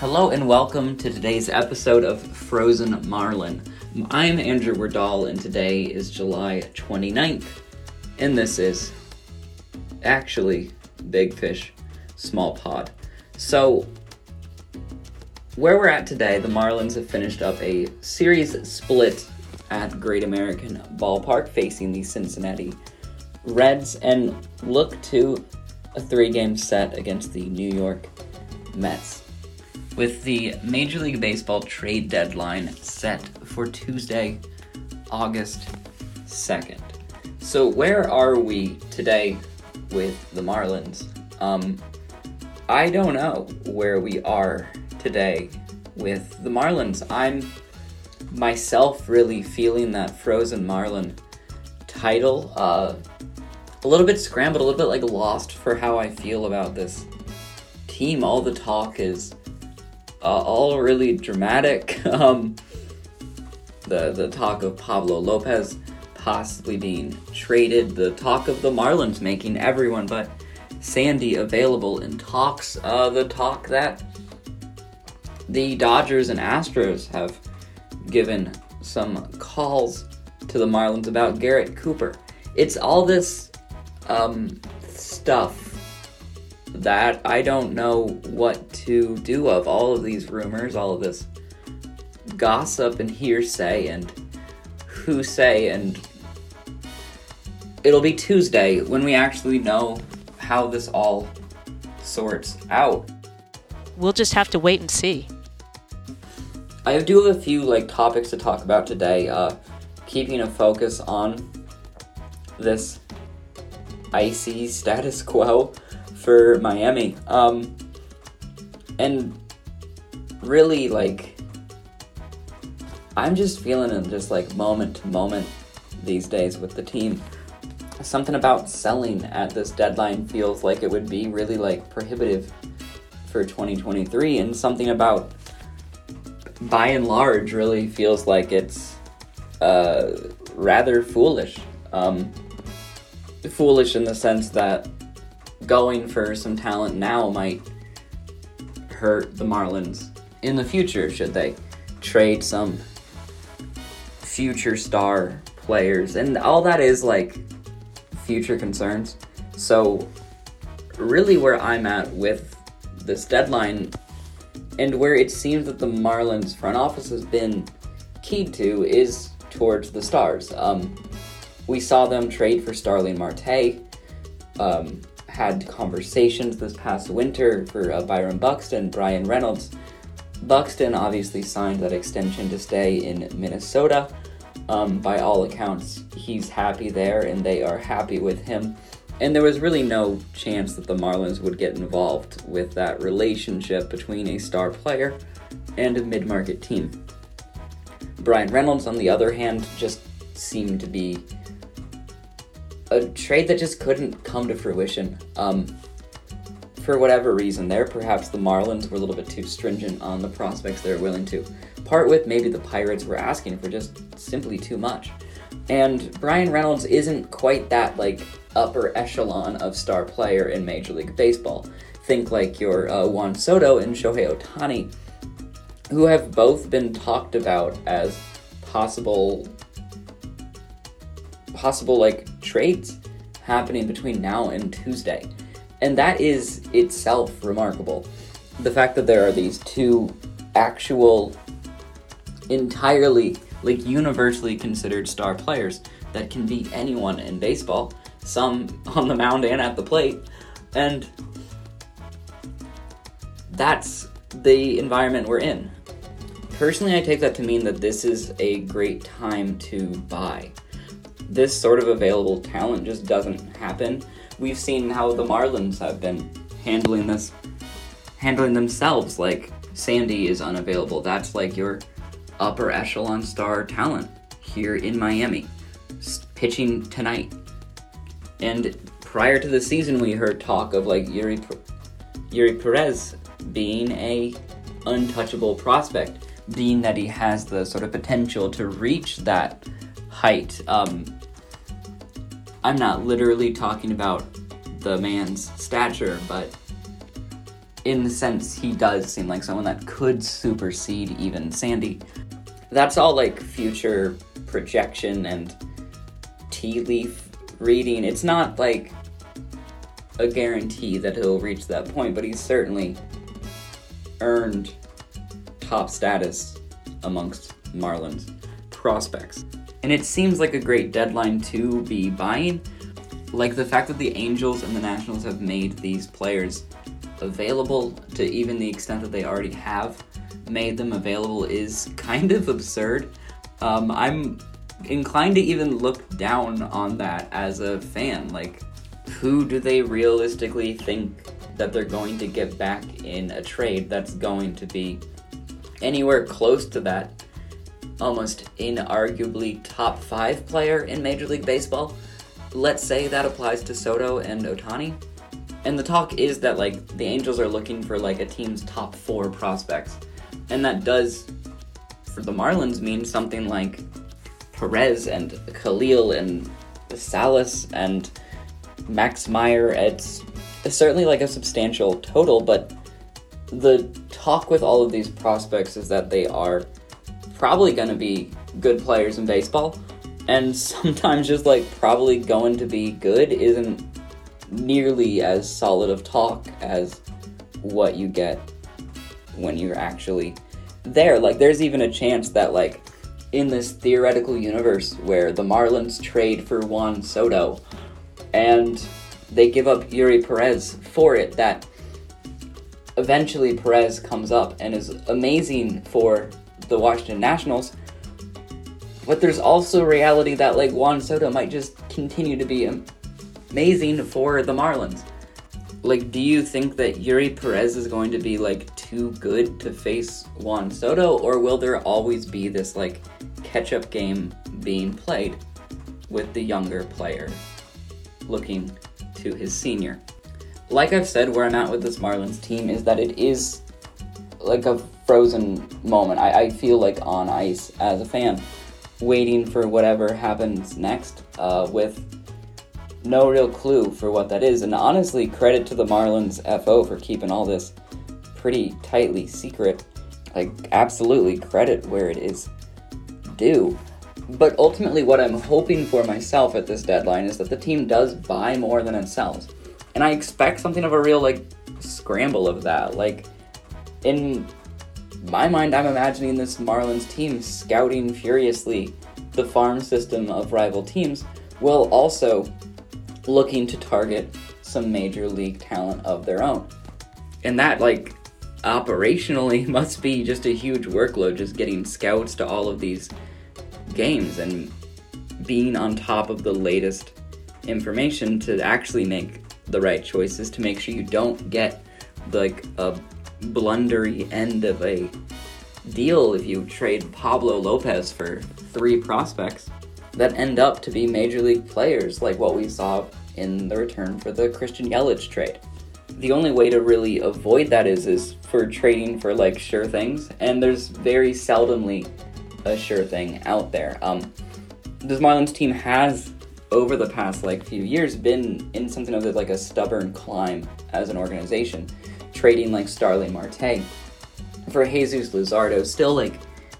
Hello and welcome to today's episode of Frozen Marlin. I'm Andrew Wardall and today is July 29th. And this is actually Big Fish, Small Pod. So, where we're at today, the Marlins have finished up a series split at Great American Ballpark facing the Cincinnati Reds and look to a three game set against the New York Mets. With the Major League Baseball trade deadline set for Tuesday, August 2nd. So, where are we today with the Marlins? Um, I don't know where we are today with the Marlins. I'm myself really feeling that Frozen Marlin title. Uh, a little bit scrambled, a little bit like lost for how I feel about this team. All the talk is uh, all really dramatic. Um, the the talk of Pablo Lopez possibly being traded, the talk of the Marlins making everyone but Sandy available in talks, uh, the talk that the Dodgers and Astros have given some calls to the Marlins about Garrett Cooper. It's all this um, stuff that I don't know what to do of. All of these rumors, all of this gossip and hearsay and who say, and it'll be Tuesday when we actually know how this all sorts out. We'll just have to wait and see. I do have a few like topics to talk about today. Uh, keeping a focus on this icy status quo for Miami. Um, and really, like, I'm just feeling it just like moment to moment these days with the team. Something about selling at this deadline feels like it would be really like prohibitive for 2023, and something about by and large really feels like it's uh, rather foolish. Um, foolish in the sense that going for some talent now might hurt the Marlins in the future, should they trade some future star players. And all that is like future concerns. So, really, where I'm at with this deadline and where it seems that the Marlins front office has been keyed to is towards the stars. Um, we saw them trade for Starling Marte, um, had conversations this past winter for uh, Byron Buxton, Bryan Reynolds, Buxton obviously signed that extension to stay in Minnesota. Um, by all accounts, he's happy there and they are happy with him. And there was really no chance that the Marlins would get involved with that relationship between a star player and a mid market team. Bryan Reynolds, on the other hand, just seemed to be a trade that just couldn't come to fruition. Um, for whatever reason there, perhaps the Marlins were a little bit too stringent on the prospects they were willing to part with. Maybe the Pirates were asking for just simply too much. And Bryan Reynolds isn't quite that like upper echelon of star player in Major League Baseball. Think like your uh, Juan Soto and Shohei Ohtani, who have both been talked about as possible possible like trades happening between now and Tuesday. And that is itself remarkable. The fact that there are these two actual, entirely, like universally considered star players that can beat anyone in baseball, some on the mound and at the plate. And that's the environment we're in. Personally, I take that to mean that this is a great time to buy. This sort of available talent just doesn't happen we've seen how the Marlins have been handling this, handling themselves. Like Sandy is unavailable. That's like your upper echelon star talent here in Miami, pitching tonight. And prior to the season, we heard talk of like Eury, Eury Perez being a untouchable prospect, being that he has the sort of potential to reach that height. Um, I'm not literally talking about the man's stature, but in the sense he does seem like someone that could supersede even Sandy. That's all like future projection and tea leaf reading. It's not like a guarantee that he'll reach that point, but he's certainly earned top status amongst Marlins prospects. And it seems like a great deadline to be buying. Like the fact that the Angels and the Nationals have made these players available to even the extent that they already have made them available is kind of absurd. Um, I'm inclined to even look down on that as a fan. Like, who do they realistically think that they're going to get back in a trade that's going to be anywhere close to that almost inarguably top five player in Major League Baseball. Let's say that applies to Soto and Ohtani. And the talk is that like the Angels are looking for like a team's top four prospects. And that does for the Marlins mean something like Perez and Kahlil and Salas and Max Meyer. It's, certainly like a substantial total, but the talk with all of these prospects is that they are probably going to be good players in baseball. And sometimes just like probably going to be good isn't nearly as solid of talk as what you get when you're actually there. Like, there's even a chance that, like, in this theoretical universe where the Marlins trade for Juan Soto and they give up Eury Perez for it, that eventually Perez comes up and is amazing for the Washington Nationals. But there's also reality that like Juan Soto might just continue to be amazing for the Marlins. Like, do you think that Eury Perez is going to be like too good to face Juan Soto, or will there always be this like catch-up game being played with the younger player looking to his senior? Like I've said, where I'm at with this Marlins team is that it is like a frozen moment. I, I feel like on ice as a fan, waiting for whatever happens next uh, with no real clue for what that is. And honestly, credit to the Marlins FO for keeping all this pretty tightly secret. Like, absolutely credit where it is due. But ultimately, what I'm hoping for myself at this deadline is that the team does buy more than it sells. And I expect something of a real, like, scramble of that. Like, in my mind, I'm imagining this Marlins team scouting furiously the farm system of rival teams while also looking to target some major league talent of their own. And that, like, operationally must be just a huge workload just getting scouts to all of these games and being on top of the latest information to actually make the right choices to make sure you don't get like a blundery end of a deal if you trade Pablo Lopez for three prospects that end up to be major league players like what we saw in the return for the Christian Yelich trade. The only way to really avoid that is is for trading for like sure things, and there's very seldomly a sure thing out there. Um, this Marlins team has over the past like few years been in something of like a stubborn climb as an organization, trading like Starling Marte for Jesus Luzardo, still like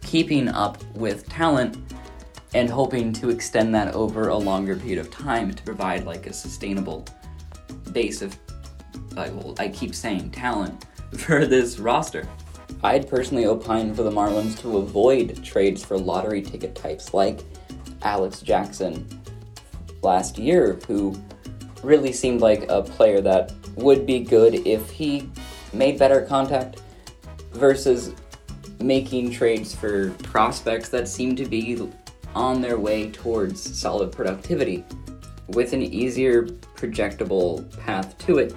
keeping up with talent and hoping to extend that over a longer period of time to provide like a sustainable base of well, I keep saying talent for this roster. I'd personally opine for the Marlins to avoid trades for lottery ticket types like Alex Jackson last year, who really seemed like a player that would be good if he made better contact, versus making trades for prospects that seem to be on their way towards solid productivity with an easier projectable path to it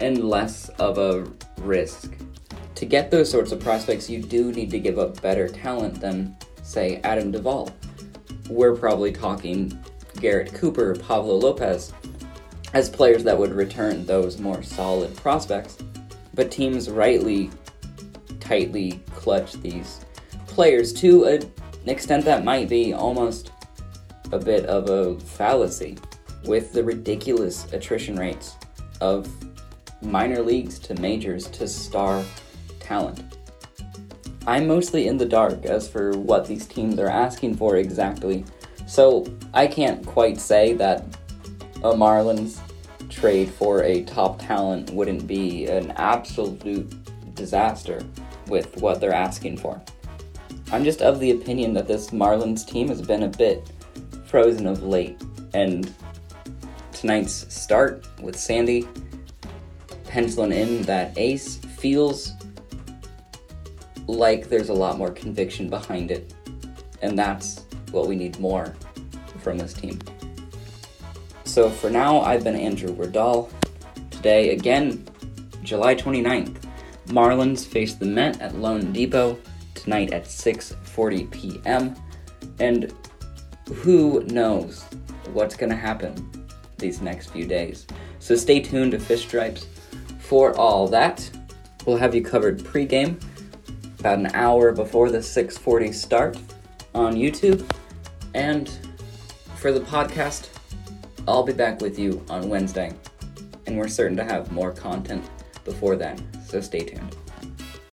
and less of a risk. To get those sorts of prospects, you do need to give up better talent than, say, Adam Duvall. We're probably talking Garrett Cooper, Pablo Lopez, as players that would return those more solid prospects. But teams rightly, tightly clutch these players to an extent that might be almost a bit of a fallacy with the ridiculous attrition rates of minor leagues to majors to star talent. I'm mostly in the dark as for what these teams are asking for exactly, so I can't quite say that a Marlins trade for a top talent wouldn't be an absolute disaster with what they're asking for. I'm just of the opinion that this Marlins team has been a bit frozen of late, and tonight's start with Sandy penciling in that ace feels like there's a lot more conviction behind it. And that's what we need more from this team. So for now, I've been Andrew Werdal. Today, again, July 29th, Marlins face the Met at loanDepot tonight at 6:40 p.m. And who knows what's going to happen these next few days. So stay tuned to Fish Stripes for all that. We'll have you covered pregame about an hour before the 6:40 start on YouTube. And for the podcast, I'll be back with you on Wednesday. And we're certain to have more content before then, so stay tuned.